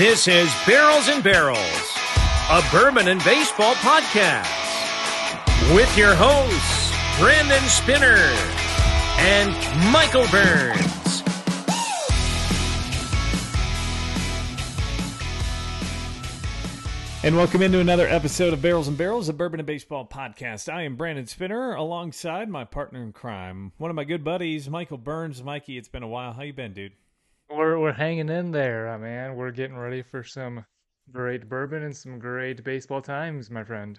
This is Barrels and Barrels, a bourbon and baseball podcast, with your hosts, Brandon Spinner and Michael Burns. And welcome into another episode of Barrels and Barrels, a bourbon and baseball podcast. I am Brandon Spinner, alongside my partner in crime, one of my good buddies, Michael Burns. Mikey, it's been a while. How you been, dude? We're we're hanging in there, uh, man. We're getting ready for some great bourbon and some great baseball times, my friend.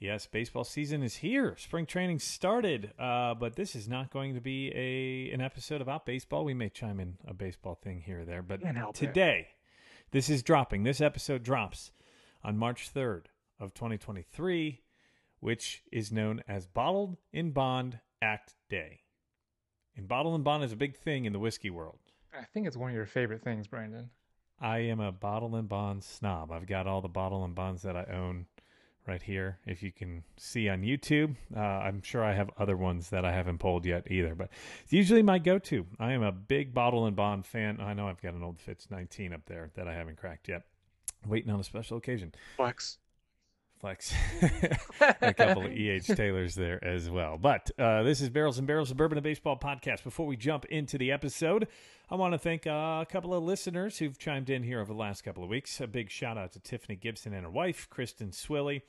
Yes, baseball season is here. Spring training started, uh, but this is not going to be a an episode about baseball. We may chime in a baseball thing here or there, but Can't it. today, this is dropping. This episode drops on March third of 2023, which is known as Bottled in Bond Act Day. And Bottled in Bond is a big thing in the whiskey world. I think it's one of your favorite things, Brandon. I am a bottle and bond snob. I've got all the bottle and bonds that I own right here. If you can see on YouTube, uh, I'm sure I have other ones that I haven't pulled yet either, but it's usually my go-to. I am a big bottle and bond fan. I know I've got an old Fitz 19 up there that I haven't cracked yet. Waiting on a special occasion. Flex. Flex. a couple of EH Taylors there as well. But uh, this is Barrels and Barrels of Bourbon and Baseball podcast. Before we jump into the episode, I want to thank uh, a couple of listeners who've chimed in here over the last couple of weeks. A big shout out to Tiffany Gibson and her wife, Kristen Swilly.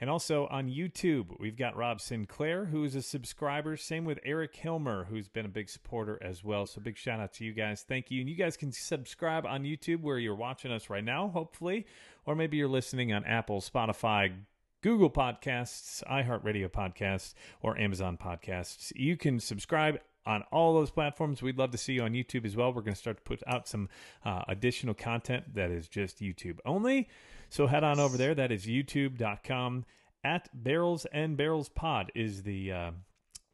And also on YouTube, we've got Rob Sinclair, who is a subscriber. Same with Eric Hilmer, who's been a big supporter as well. So big shout out to you guys. Thank you. And you guys can subscribe on YouTube where you're watching us right now, hopefully. Or maybe you're listening on Apple, Spotify, Google Podcasts, iHeartRadio Podcasts, or Amazon Podcasts. You can subscribe on all those platforms. We'd love to see you on YouTube as well. We're going to start to put out some uh, additional content that is just YouTube only. So head on over there. That is youtube.com at barrels and barrels pod is the uh,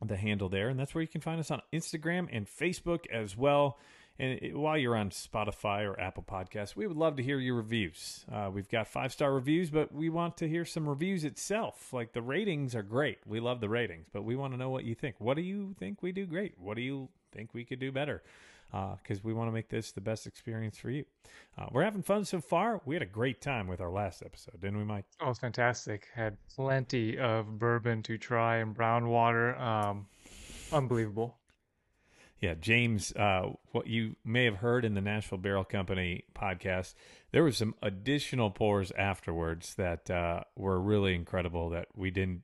the handle there. And that's where you can find us on Instagram and Facebook as well. And while you're on Spotify or Apple Podcasts, we would love to hear your reviews. Uh, we've got five star reviews, but we want to hear some reviews itself. Like the ratings are great. We love the ratings, but we want to know what you think. What do you think we do great? What do you think we could do better? Because we want to make this the best experience for you. Uh, we're having fun so far. We had a great time with our last episode, didn't we, Mike? Oh, it's fantastic. Had plenty of bourbon to try and brown water. Um, unbelievable. Yeah, James, uh, what you may have heard in the Nashville Barrel Company podcast, there were some additional pours afterwards that uh, were really incredible that we didn't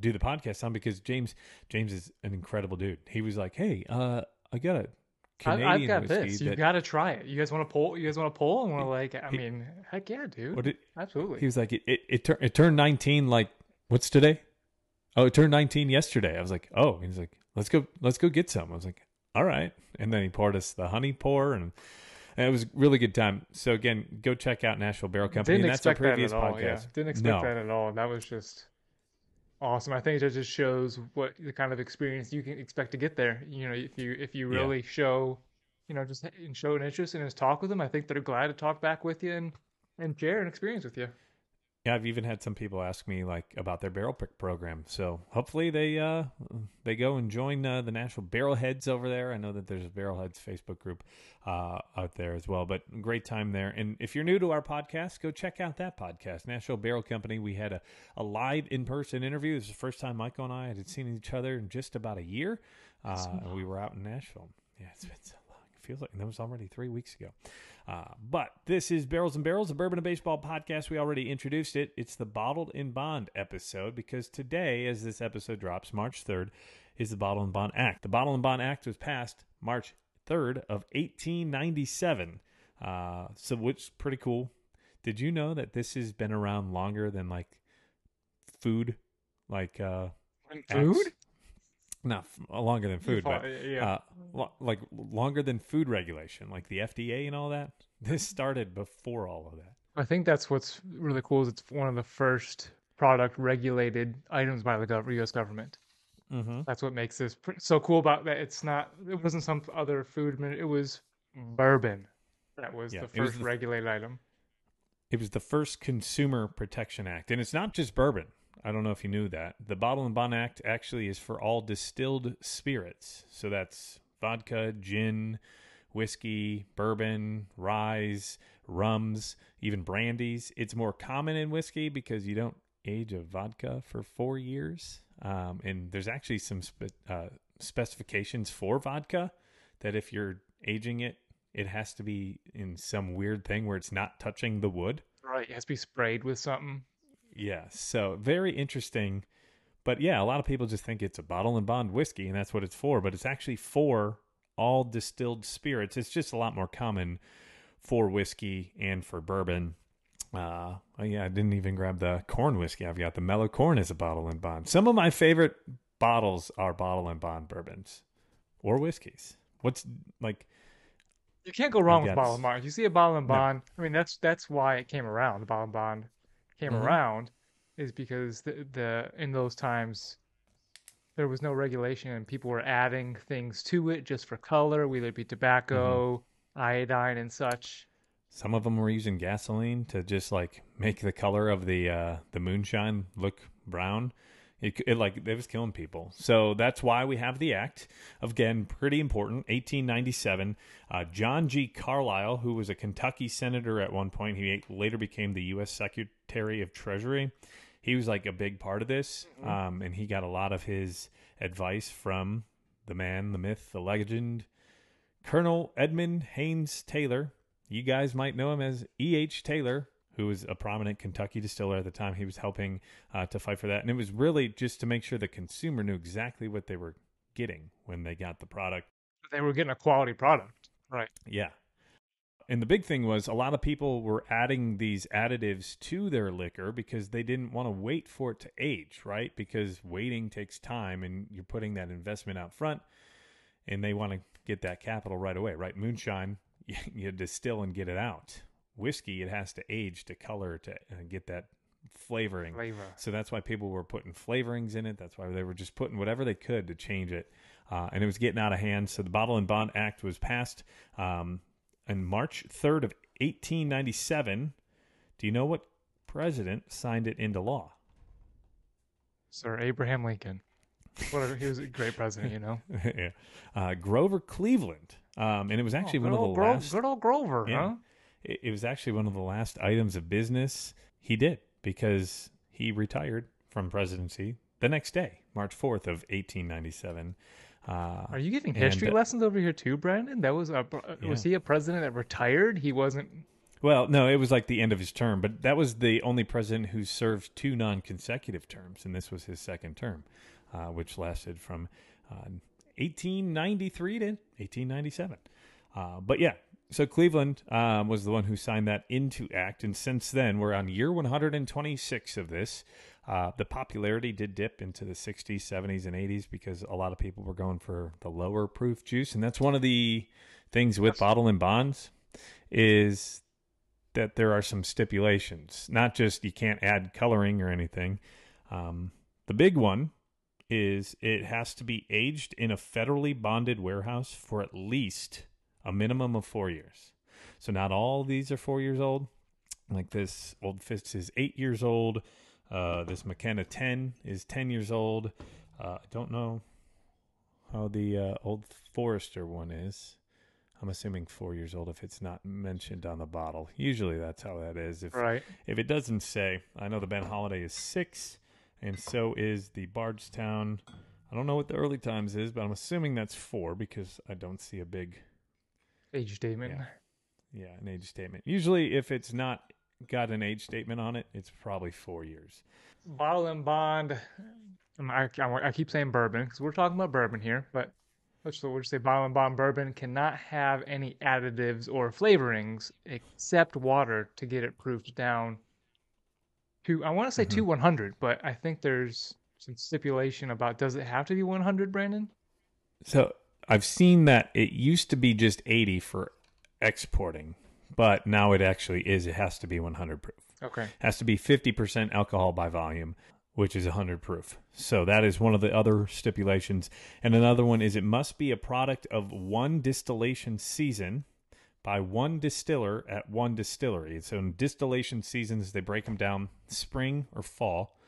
do the podcast on because James James is an incredible dude. He was like, "Hey, uh, I got a Canadian I, I've got whiskey this. You got to try it. You guys want to pull? You guys want to pull? And we're like, I he- mean, heck yeah, dude. Did- Absolutely. He was like, "It it, it, tur- it turned 19 like what's today? Oh, it turned 19 yesterday." I was like, "Oh." He's like, "Let's go let's go get some." I was like, "All right." And then he poured us the honey pour and and it was a really good time. So again, go check out Nashville Barrel Company. Didn't and that's our expect that previous at all. podcast. Yeah. Didn't expect No. that at all. That was just awesome. I think it just shows what the kind of experience you can expect to get there. You know, if you if you Yeah. really show, you know, just and show an interest and just talk with them, I think they're glad to talk back with you and and share an experience with you. Yeah, I've even had some people ask me like about their barrel pick program. So hopefully they uh they go and join uh, the National Barrel Heads over there. I know that there's a Barrel Heads Facebook group uh, out there as well. But great time there. And if you're new to our podcast, go check out that podcast, Nashville Barrel Company. We had a, a live in person interview. This is the first time Michael and I had seen each other in just about a year. Uh, we were out in Nashville. Yeah, it's been so long. It feels like that was already three weeks ago. Uh, but this is Barrels and Barrels, a Bourbon and Baseball podcast. We already introduced it. It's the Bottled in Bond episode because today, as this episode drops, March 3rd, is the Bottled and Bond Act. The Bottled and Bond Act was passed March 3rd of 1897, uh, so which is pretty cool. Did you know that this has been around longer than like food, like uh, Food? Acts? Not longer than food, but yeah. uh, lo- like longer than food regulation, like the FDA and all that. This started before all of that. I think that's what's really cool is it's one of the first product regulated items by the gov- U.S. government. Mm-hmm. That's what makes this pr- so cool about that. It's not. It wasn't some other food. It was bourbon. That was Yeah, the it was first the- regulated item. It was the first Consumer Protection Act, and it's not just bourbon. I don't know if you knew that. The Bottle and Bond Act actually is for all distilled spirits. So that's vodka, gin, whiskey, bourbon, rye, rums, even brandies. It's more common in whiskey because you don't age a vodka for four years. Um, and there's actually some spe- uh, specifications for vodka that if you're aging it, it has to be in some weird thing where it's not touching the wood. Right. It has to be sprayed with something. Yeah. So very interesting. But yeah, a lot of people just think it's a bottle and bond whiskey and that's what it's for, but it's actually for all distilled spirits. It's just a lot more common for whiskey and for bourbon. Uh, oh yeah, I didn't even grab the corn whiskey. I've got the mellow corn as a bottle and bond. Some of my favorite bottles are bottle and bond bourbons or whiskeys. What's like You can't go wrong with bottle and bond. You see a bottle and No. bond. I mean, that's that's why it came around. The bottle and bond came Mhm. around is because the the in those times there was no regulation and people were adding things to it just for color, whether it be tobacco, Mm-hmm. iodine, and such. Some of them were using gasoline to just like make the color of the uh, the moonshine look brown. It, it like it was killing people. So that's why we have the act. Again, pretty important. 1897. Uh, John G. Carlisle, who was a Kentucky senator at one point, he later became the U.S. Secretary of Treasury. He was like a big part of this, um, and he got a lot of his advice from the man, the myth, the legend, Colonel Edmund Haynes Taylor. You guys might know him as E.H. Taylor, who was a prominent Kentucky distiller at the time. He was helping uh, to fight for that. And it was really just to make sure the consumer knew exactly what they were getting when they got the product. They were getting a quality product. Right. Yeah. And the big thing was a lot of people were adding these additives to their liquor because they didn't want to wait for it to age, right? Because waiting takes time and you're putting that investment out front and they want to get that capital right away, right? Moonshine, you, you distill and get it out. Whiskey, it has to age to color to uh, get that flavoring. Flavor. So that's why people were putting flavorings in it. That's why they were just putting whatever they could to change it. Uh, and it was getting out of hand. So the Bottle and Bond Act was passed um, on March 3rd of 1897. Do you know what president signed it into law? Sir Abraham Lincoln. A, he was a great president, you know. yeah. uh, Grover Cleveland. Um, and it was actually Oh, one of the old last. good old Grover, Yeah. huh? It, was actually one of the last items of business he did because he retired from presidency the next day, March 4th of 1897. Uh, Are you giving And, history uh, lessons over here too, Brandon? That was a was he a president that retired? He wasn't. Well, no, it was like the end of his term, but that was the only president who served two non-consecutive terms, and this was his second term, uh, which lasted from uh, 1893 to 1897. Uh, but yeah, so Cleveland um, was the one who signed that into act, and since then we're on year 126 of this. Uh, the popularity did dip into the 60s, 70s, and 80s because a lot of people were going for the lower proof juice, and that's one of the things with bottle and bonds is that there are some stipulations. Not just you can't add coloring or anything. Um, the big one is it has to be aged in a federally bonded warehouse for at least a minimum of four years. So not all these are four years old. Like this Old Fitz is eight years old. Uh, this McKenna 10 is 10 years old. Uh, I don't know how the uh, Old Forester one is. I'm assuming four years old if it's not mentioned on the bottle. Usually that's how that is. If Right. if it doesn't say, I know the Ben Holladay is six, and so is the Bardstown. I don't know what the early times is, but I'm assuming that's four because I don't see a big, Age statement. Yeah. yeah, an age statement. Usually, if it's not got an age statement on it, it's probably four years. Bottle and bond. um, I, I, I keep saying bourbon because we're talking about bourbon here, but let's we'll just say bottle and bond bourbon cannot have any additives or flavorings except water to get it proofed down to I want to say to 100, but I think there's some stipulation about does it have to be 100, Brandon? So I've seen that it used to be just 80 for exporting, but now it actually is. It has to be 100 proof. Okay. has to be 50% alcohol by volume, which is 100 proof. So that is one of the other stipulations. And another one is it must be a product of one distillation season by one distiller at one distillery. So in distillation seasons, they break them down spring or fall,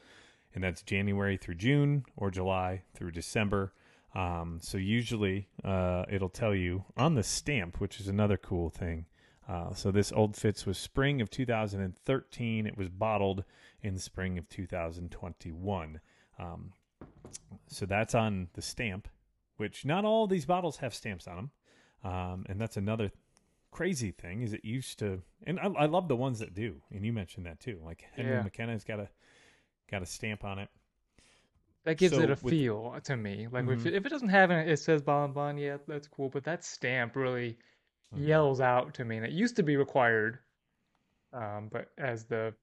and that's January through June or July through December. Um, so usually uh, it'll tell you on the stamp, which is another cool thing. Uh, so this Old Fitz was spring of 2013. It was bottled in spring of 2021. Um, so that's on the stamp, which not all these bottles have stamps on them. Um, and that's another crazy thing is it used to, and I, I love the ones that do. And you mentioned that too. Like Henry Yeah. McKenna's got a got a stamp on it. That gives So it a with- feel to me. Like if, Mhm. it, if it doesn't have it, it says and Bond, yeah, that's cool. But that stamp really yells out to me. And it used to be required, um, but as the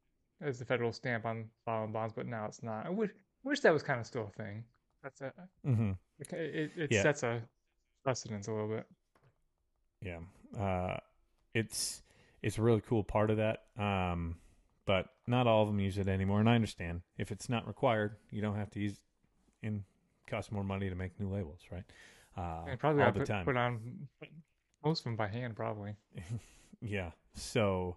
as the federal stamp on and Bonds, but now it's not. I wish wish that was kind of still a thing. That's a Mm-hmm. it it, it Yeah. sets a precedence a little bit. Yeah, uh, it's it's a really cool part of that. Um, but not all of them use it anymore, and I understand if it's not required, you don't have to use. And costs more money to make new labels, right? Uh, And probably all I the put, time. put on most of them by hand, probably. Yeah. So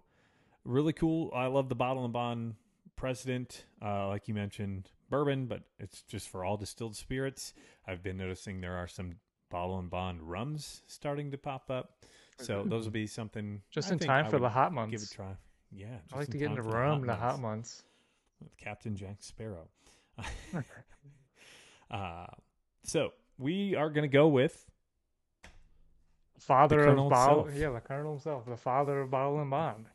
really cool. I love the bottle and bond president. Uh, like you mentioned, bourbon, but it's just for all distilled spirits. I've been noticing there are some bottle and bond rums starting to pop up. So those will be something Just I in time I for the hot hot Give it a try. Yeah. I like to get into rum in the hot months. with Captain Jack Sparrow. uh, so we are going to go with Father of bottle, himself. yeah, the Colonel himself, the father of bottle and bond.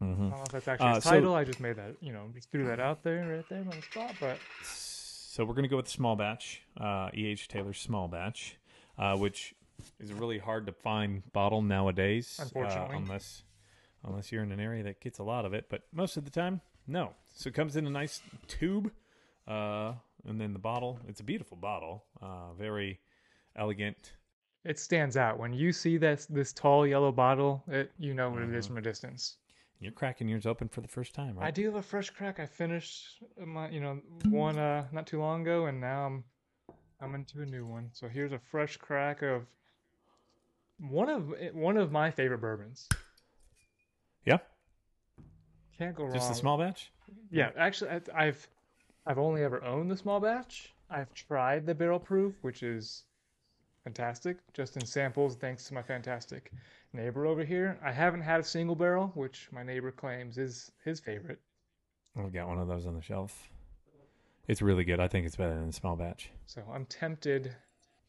I don't know if that's actually Uh, his so- title. I just made that, you know, just threw that out there, right there on the spot. But So we're going to go with the small batch, uh, E.H. Taylor small batch, uh, which is a really hard to find bottle nowadays. uh, Unfortunately. unless unless you're in an area that gets a lot of it, but most of the time, no. So it comes in a nice tube, uh, and then the bottle. It's a beautiful bottle, uh, very elegant. it stands out when you see this this tall yellow bottle. It you know what it is Mhm. from a distance. You're cracking yours open for the first time, right? I do have a fresh crack. I finished my, you know, one uh not too long ago, and now I'm I'm into a new one. So here's a fresh crack of one of one of my favorite bourbons. Yeah, Can't go wrong. just a small batch. Yeah, actually, I've I've only ever owned the small batch. I've tried the barrel proof, which is fantastic, just in samples, thanks to my fantastic neighbor over here. I haven't had a single barrel, which my neighbor claims is his favorite. I've got one of those on the shelf. It's really good. I think it's better than the small batch. So I'm tempted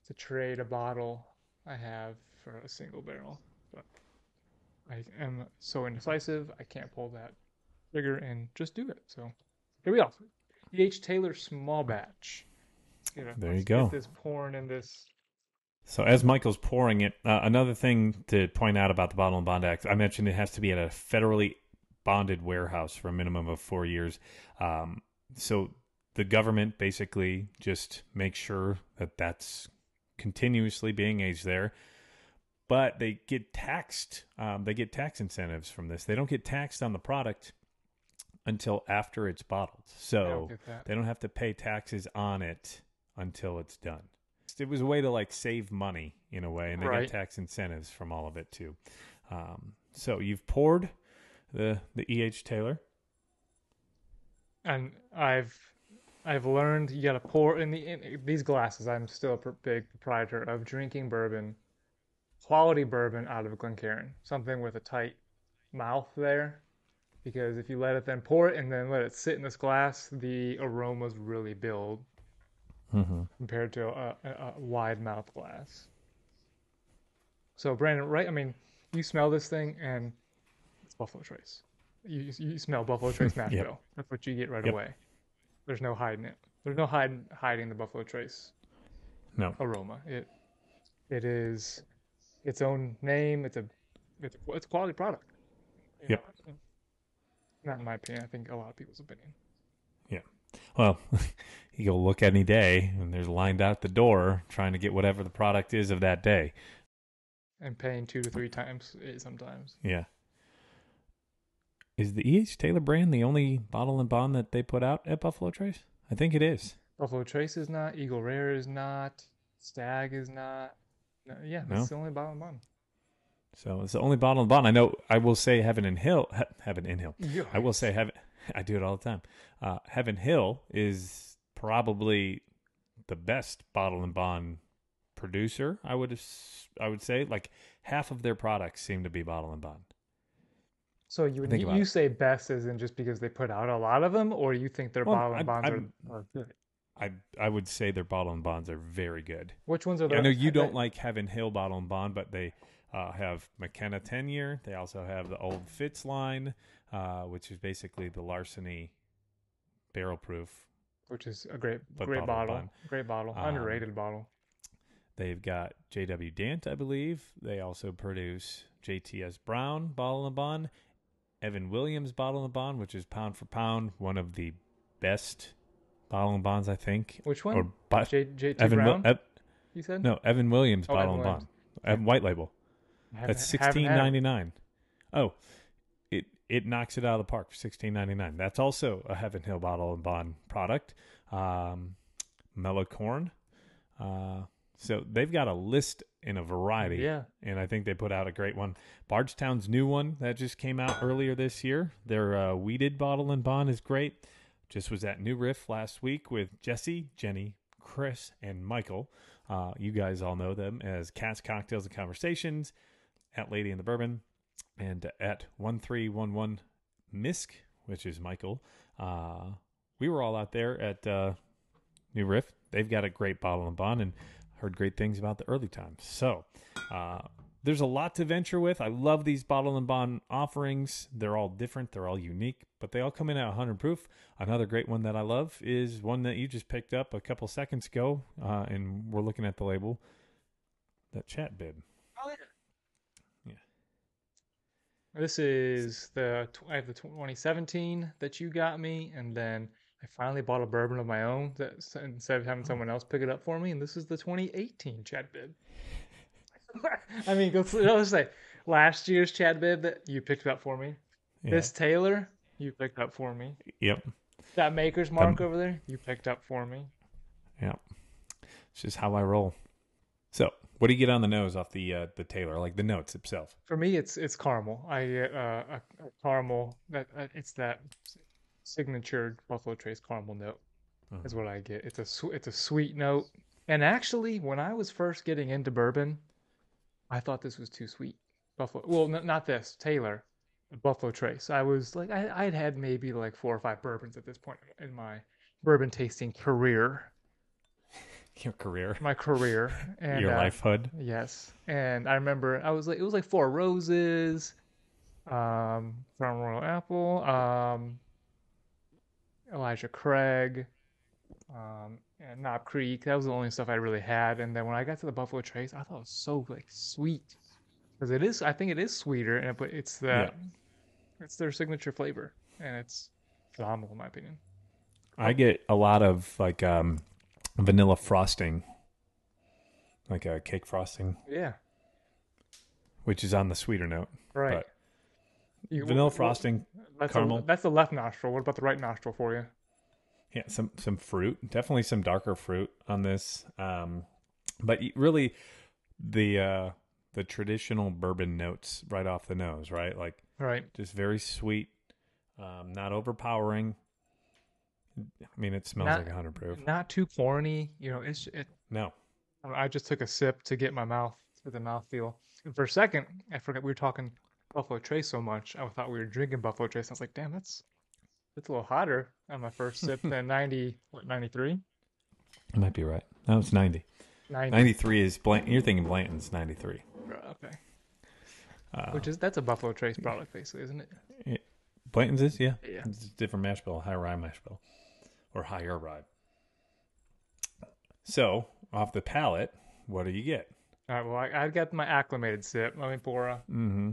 to trade a bottle I have for a single barrel, but I am so indecisive. I can't pull that trigger and just do it. So here we go. E.H. Taylor small batch. Get a- There you go. This pouring in this. So as Michael's pouring it, uh, another thing to point out about the Bottle and Bond Act, I mentioned it has to be at a federally bonded warehouse for a minimum of four years. Um, so the government basically just makes sure that that's continuously being aged there. But they get taxed. Um, they get tax incentives from this. They don't get taxed on the product until after it's bottled. So don't they don't have to pay taxes on it until it's done. It was a way to like save money in a way, and they Right. got tax incentives from all of it too. Um, so you've poured the the E.H. Taylor. And I've I've learned you got to pour in the in these glasses. I'm still a pr- big proprietor of drinking bourbon, quality bourbon out of Glencairn, something with a tight mouth there, because if you let it then pour it and then let it sit in this glass, the aromas really build Mm-hmm. compared to a, a, a wide mouth glass. So Brandon, right? I mean, you smell this thing and it's Buffalo Trace. You you- smell Buffalo Trace Nashville. That's what you get right Yep. away. There's no hiding it. There's no hiding hiding the Buffalo Trace No, aroma. It it is its own name. It's a it's it's a quality product. Yep. know, Not in my opinion. I think a lot of people's opinion. Yeah. Well, you go look any day, and there's lined out the door trying to get whatever the product is of that day. And paying two to three times it sometimes. Yeah. Is the E.H. Taylor brand the only bottle and bond that they put out at Buffalo Trace? I think it is. Buffalo Trace is not. Eagle Rare is not. Stag is not. No, yeah, No? that's the only bottle one. So it's the only bottle and bond. I know. I will say Heaven and Hill. He, Heaven and Hill. I will say Heaven. I do it all the time. Uh, Heaven Hill is probably the best bottle and bond producer. I would I would say like half of their products seem to be bottle and bond. So you Think you, you say best as in just because they put out a lot of them, or you think their Well, bottle and I- bonds I'm- are, are good? I I would say their bottle and bonds are very good. Which ones are the? I know you the- don't like Heaven Hill bottle and bond, but they uh, have McKenna 10 year. They also have the old Fitz line, uh, which is basically the Larceny barrel proof. which is a great great bottle bottle, great bottle, Um, underrated bottle. They've got JW Dant, I believe. They also produce JTS Brown bottle and bond, Evan Williams bottle and bond, which is pound for pound one of the best bottle and bonds, I think. Which one? Or JT Evan Brown. Ev- you said no Evan Williams Oh, bottle Evan and Williams. bond, Evan White Label. That's sixteen ninety nine. Oh, it it knocks it out of the park for sixteen ninety nine. That's also a Heaven Hill bottle and bond product. Um, Mellow Corn. Uh, so they've got a list in a variety. Yeah. and I think they put out a great one. Bardstown's new one that just came out earlier this year. Their uh, wheated bottle and bond is great. Just was at New Riff last week with Jesse, Jenny, Chris, and Michael. Uh, you guys all know them as Cats, Cocktails, and Conversations at Lady in the Bourbon and at 1311 Misk, which is Michael. Uh, we were all out there at uh, New Riff. They've got a great bottle and bond and heard great things about the early times. So, uh, there's a lot to venture with. I love these bottle and bond offerings. They're all different, they're all unique, but they all come in at 100 proof. Another great one that I love is one that you just picked up a couple seconds ago, uh, and we're looking at the label. That chat bib. This is the I have the 2017 that you got me, and then I finally bought a bourbon of my own that instead of having Oh. someone else pick it up for me, and this is the 2018 Chad Bib. I mean, go through, let's say last year's Chad Bib that you picked up for me. Yeah. This Taylor you picked up for me. Yep. That Maker's Mark over there you picked up for me. Yep. It's just how I roll. What do you get on the nose off the uh, the Taylor, like the notes itself? For me, it's it's caramel. I get uh, a, a caramel that uh, it's that signature Buffalo Trace caramel note is what I get. It's a sw- it's a sweet note. And actually, when I was first getting into bourbon, I thought this was too sweet. Buffalo. Well, n- not this Taylor, Buffalo Trace. I was like, I I'd had maybe like four or five bourbons at this point in my bourbon tasting career. Your career, My career and your uh, life hood. Yes, and I remember I was like, it was like Four Roses, um, from Royal Apple, um, Elijah Craig, um, and Knob Creek. That was the only stuff I really had. And then when I got to the Buffalo Trace, I thought it was so like sweet because it is. I think it is sweeter, and but it's that it's their signature flavor, and it's phenomenal in my opinion. I get a lot of like um, vanilla frosting, like a cake frosting, Yeah, which is on the sweeter note. right. But You- vanilla wh- frosting, That's caramel. The, that's the left nostril. What about the right nostril for you? yeah, some some fruit, definitely some darker fruit on this. Um, but really, the uh, the traditional bourbon notes right off the nose, right? Like Right. just very sweet, um, not overpowering. I mean, it smells Not- like a hundred proof. Not too corny. You know, it's it. No, I just took a sip to get my mouth to the mouthfeel. And for a second, I forgot we were talking Buffalo Trace so much. I thought we were drinking Buffalo Trace. I was like, damn, that's it's a little hotter on my first sip than 90, what, 93? you might be right. No, it's ninety. 90. Ninety three is Blant. You're thinking Blanton's ninety three. Okay. Uh, Which is, that's a Buffalo Trace product, basically, isn't it? Blanton's is yeah. Yeah. It's a different mash bill, high rye mash bill, or higher rye. So off the palate, what do you get? All right, well, I, I got my acclimated sip. Let me pour a. Mm-hmm.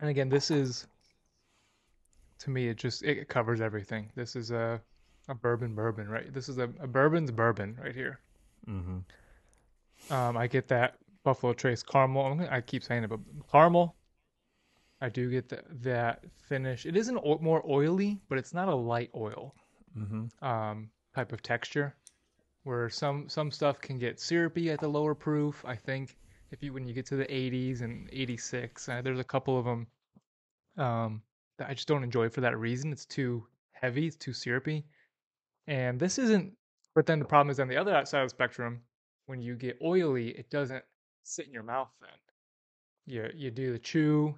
And again, this is, to me, it just it covers everything. This is a, a bourbon bourbon, right? This is a, a bourbon's bourbon right here. Mm-hmm. Um, I get that Buffalo Trace caramel. I keep saying it, but caramel. I do get that that finish. It isn't o- more oily, but it's not a light oil Mm-hmm. um, type of texture. Where some some stuff can get syrupy at the lower proof. I think if you when you get to the 80s and 86, uh, there's a couple of them um, that I just don't enjoy for that reason. It's too heavy. It's too syrupy. And this isn't, but then the problem is on the other side of the spectrum, when you get oily, it doesn't sit in your mouth then. You you do the chew,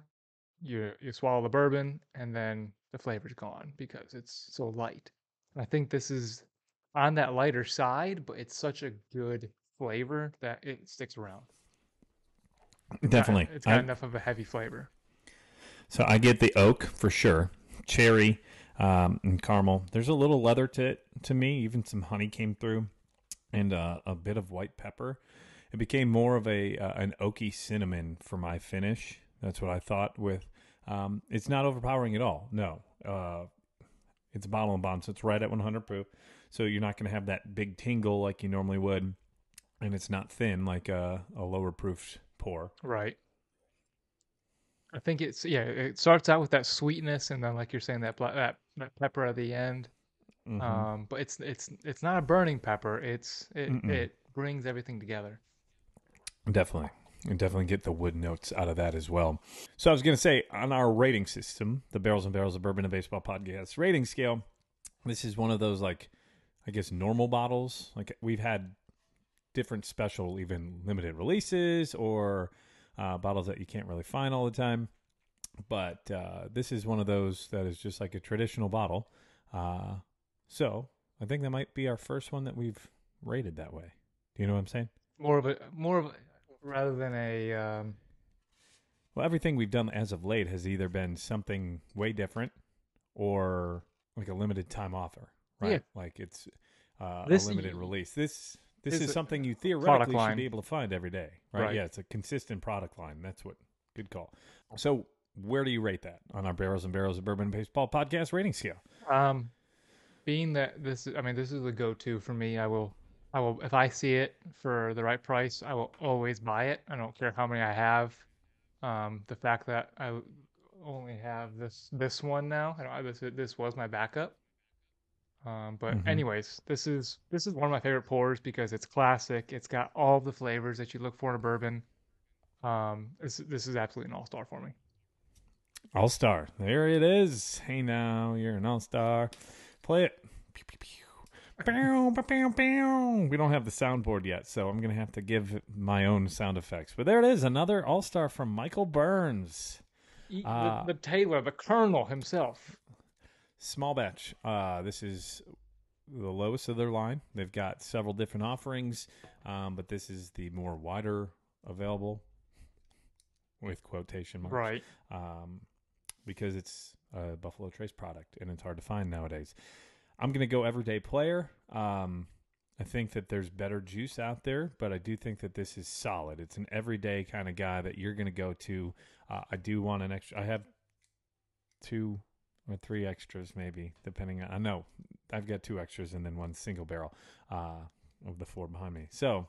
you you swallow the bourbon, and then the flavor's gone because it's so light. And I think this is on that lighter side, but it's such a good flavor that it sticks around. Definitely. It's got I- enough of a heavy flavor. So I get the oak for sure, cherry um, and caramel. There's a little leather to it to me. Even some honey came through, and uh, a bit of white pepper. It became more of a uh, an oaky cinnamon for my finish. That's what I thought. With um, it's not overpowering at all. No, uh, it's a bottle and bond, so it's right at 100 proof. So you're not going to have that big tingle like you normally would, and it's not thin like a, a lower proof pour. Right. I think it's yeah. It starts out with that sweetness, and then like you're saying that that, that pepper at the end. Mhm. Um, but it's it's it's not a burning pepper. It's it Mm-mm. it brings everything together. Definitely. And definitely get the wood notes out of that as well. So I was going to say on our rating system, the Barrels and Barrels of Bourbon and Baseball podcast rating scale, this is one of those like I guess normal bottles. Like we've had different special even limited releases or uh, bottles that you can't really find all the time. But uh, this is one of those that is just like a traditional bottle. Uh, so I think that might be our first one that we've rated that way. Do you know what I'm saying? More of a more of a, rather than a um, Well, everything we've done as of late has either been something way different or like a limited time offer, right? Yeah. Like it's uh, a limited release. This this is is something you theoretically should be able to find every day, right? Right. Yeah, it's a consistent product line. That's what good call. So, where do you rate that on our Barrels and Barrels of Bourbon Baseball podcast rating scale? um, being that this I mean this is the go-to for me. I will I will if I see it for the right price, I will always buy it. I don't care how many I have. Um, the fact that I only have this this one now, I don't, this this was my backup. Um, but Mhm. anyways, this is this is one of my favorite pours because it's classic. It's got all the flavors that you look for in a bourbon. Um, this this is absolutely an all star for me. All star. There it is. Hey now, you're an all star. Play it. Pew, pew, pew. Bow, bow, bow, bow. We don't have the soundboard yet, so I'm gonna have to give my own sound effects. But there it is, another all star from Michael Burns. E- Ah. the, the Taylor, the Colonel himself. Small batch. Uh, this is the lowest of their line. They've got several different offerings, um, but this is the more wider available with quotation marks. Right. um, because it's a Buffalo Trace product and it's hard to find nowadays. I'm going to go everyday player. Um, I think that there's better juice out there, but I do think that this is solid. It's an everyday kind of guy that you're going to go to. Uh, I do want an extra. I have two or three extras, maybe, depending on. I know I've got two extras and then one single barrel uh, of the four behind me. So,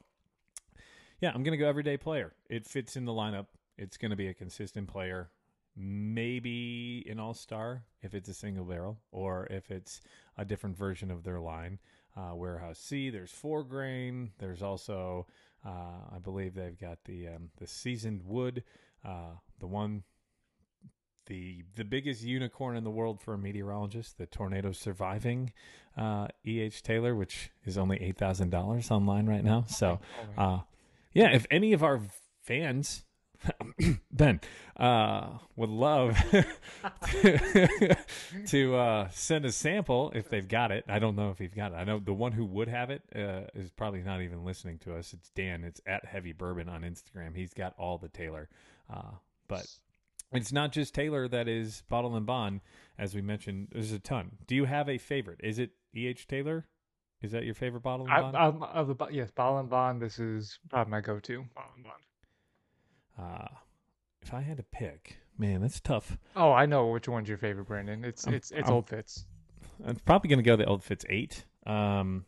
yeah, I'm going to go everyday player. It fits in the lineup. It's going to be a consistent player maybe an all star if it's a single barrel or if it's a different version of their line. Uh, Warehouse C, there's four grain. There's also, uh, I believe they've got the um, the seasoned wood, uh, the one, the the biggest unicorn in the world for a meteorologist, the tornado surviving uh, E. H. Taylor, which is only eight thousand dollars online right now. So, uh, yeah, if any of our fans Ben uh, would love to, to uh, send a sample if they've got it. I don't know if he's got it. I know the one who would have it uh, is probably not even listening to us. It's Dan. It's at Heavy Bourbon on Instagram. He's got all the Taylor, uh, but it's not just Taylor that is bottle and bond. As we mentioned, there's a ton. Do you have a favorite? Is it E. H. Taylor? Is that your favorite bottle and bond? I'm, of the yes, bottle and Bond. This is probably my go-to. Ball and Bond. Uh, if I had to pick, man, that's tough. Oh, I know which one's your favorite, Brandon. It's I'm- it's it's I'm- Old Fitz. I'm probably going to go the Old Fitz 8. Um,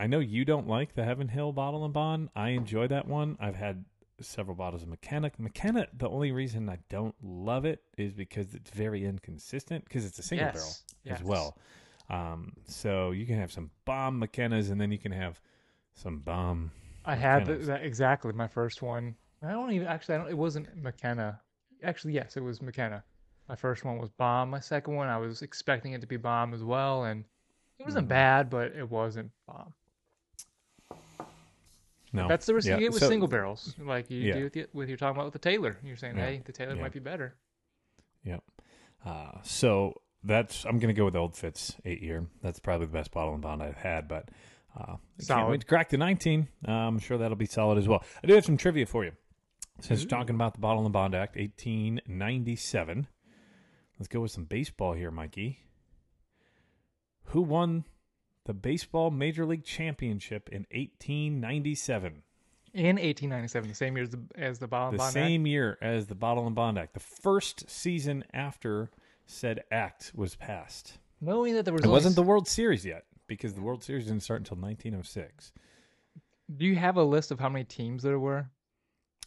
I know you don't like the Heaven Hill bottle and bond. I enjoy that one. I've had several bottles of McKenna. McKenna, the only reason I don't love it is because it's very inconsistent because it's a single Yes, barrel yes. as well. Um, so you can have some bomb McKennas and then you can have some bomb. I had th- McKenna's. that exactly my first one. I don't even actually. I don't. It wasn't McKenna. Actually, yes, it was McKenna. My first one was Bomb. My second one, I was expecting it to be Bomb as well, and It wasn't Mhm. bad, but it wasn't bomb. No, That's the risk Yeah, you get with so- single barrels, like you Yeah. do with, the, with you're talking about with the Taylor. You're saying, Yeah. hey, the Taylor might be better. Yep. Uh, so that's I'm going to go with Old Fitz eight year. That's probably the best bottle and bond I've had, but uh, I can't wait to crack the 19. Uh, I'm sure that'll be solid as well. I do have some trivia for you. Since we're talking about the Bottle and Bond Act, 1897, let's go with some baseball here, Mikey. Who won the baseball Major League Championship in 1897? In 1897, the same year as the as the Ball and the Bond Act. The same year as the Bottle and Bond Act, the first season after said act was passed. Knowing that there was It only wasn't the World Series yet because the World Series didn't start until 1906. Do you have a list of how many teams there were?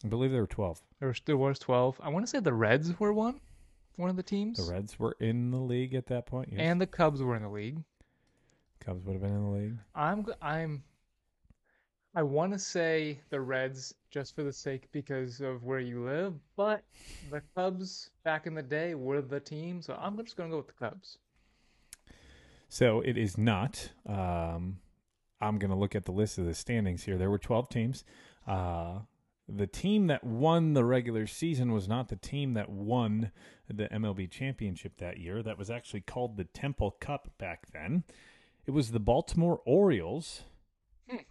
I believe there were 12. There was, there was 12. I want to say the Reds were one, one of the teams, The Reds were in the league at that point. Yes. and the Cubs were in the league. Cubs would have been in the league. I'm I'm I want to say the Reds just for the sake because of where you live, but the Cubs back in the day were the team, so I'm just going to go with the Cubs. So it is not. Um, I'm going to look at the list of the standings here. There were 12 teams. Uh, the team that won the regular season was not the team that won the MLB championship that year. That was actually called the Temple Cup back then. It was the Baltimore Orioles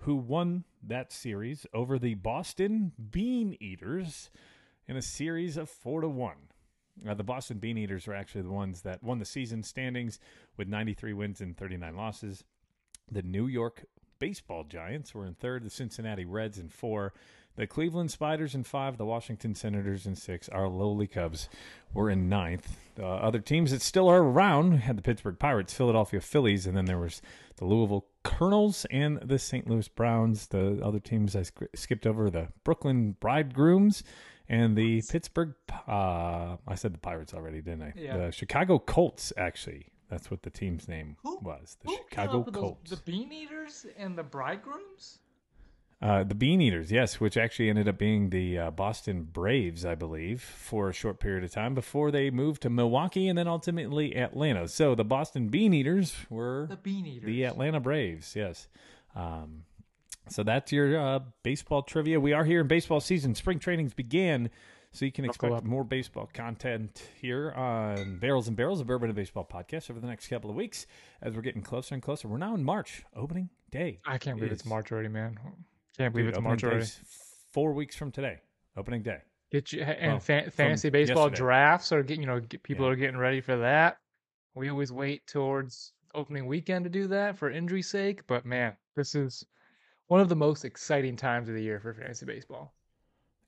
who won that series over the Boston Bean Eaters in a series of four to one. Uh, the Boston Bean Eaters were actually the ones that won the season standings with 93 wins and 39 losses. The New York Baseball Giants were in third, the Cincinnati Reds in four, the Cleveland Spiders in five, the Washington Senators in six, our lowly Cubs were in ninth. Uh, other teams that still are around had the Pittsburgh Pirates, Philadelphia Phillies, and then there was the Louisville Colonels and the St. Louis Browns. The other teams I sk- skipped over the Brooklyn Bridegrooms and the Pittsburgh. Uh, I said the Pirates already, didn't I? Yeah. The Chicago Colts. Actually, that's what the team's name Who- was. The Chicago with those- Colts. the Bean Eaters and the Bridegrooms? Uh, the Bean Eaters, yes, which actually ended up being the uh, Boston Braves, I believe, for a short period of time before they moved to Milwaukee and then ultimately Atlanta. So the Boston Bean Eaters were The Bean Eaters. the Atlanta Braves, yes. Um, so that's your uh, baseball trivia. We are here in baseball season. Spring trainings began, so you can expect more baseball content here on Barrels and Barrels, a Bourbon and Baseball podcast over the next couple of weeks as we're getting closer and closer. We're now in March, opening day. I can't believe it's March already, man. Can't believe Dude, it's opening March already. Four weeks from today, opening day. Get you and Well, fa- fantasy baseball yesterday. drafts are getting you know get, people Yeah. are getting ready for that. We always wait towards opening weekend to do that for injury sake, but man, this is one of the most exciting times of the year for fantasy baseball.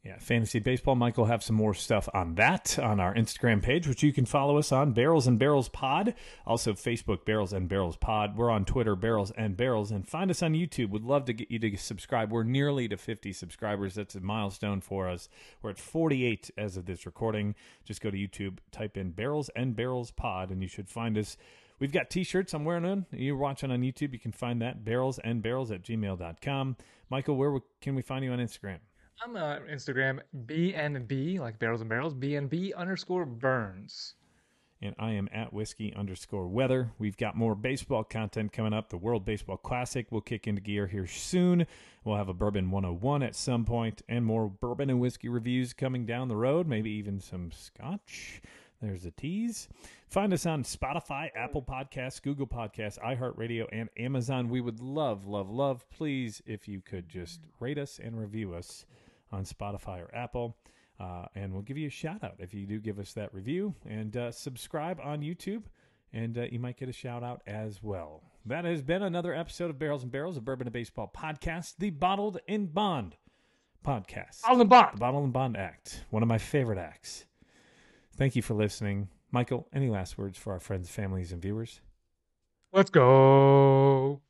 Yeah, fantasy baseball. Will have some more stuff on that on our Instagram page, which you can follow us on Barrels and Barrels Pod. Also, Facebook Barrels and Barrels Pod. We're on Twitter Barrels and Barrels, and find us on YouTube. Would love to get you to subscribe. We're nearly to 50 subscribers. That's a milestone for us. We're at 48 as of this recording. Just go to YouTube, type in Barrels and Barrels Pod, and you should find us. We've got t-shirts I'm wearing on. You're watching on YouTube. You can find that barrels and barrels at gmail.com. Michael, where can we find you on Instagram? I'm on Instagram BNB like barrels and barrels BNB underscore Burns. and I am at whiskey underscore weather. We've got more baseball content coming up. The World Baseball Classic will kick into gear here soon. We'll have a Bourbon 101 at some point, and more bourbon and whiskey reviews coming down the road, maybe even some scotch. There's a tease. Find us on Spotify, Apple Podcasts, Google Podcasts, iHeartRadio, and Amazon. We would love, love, love, please, if you could just rate us and review us on Spotify or Apple. Uh, and we'll give you a shout out if you do give us that review and uh, subscribe on YouTube, and uh, you might get a shout out as well. That has been another episode of Barrels and Barrels, a Bourbon and Baseball podcast, the Bottled in Bond podcast, On the the. Bottled and Bond Act, one of my favorite acts. Thank you for listening, Michael. Any last words for our friends, families, and viewers? Let's go.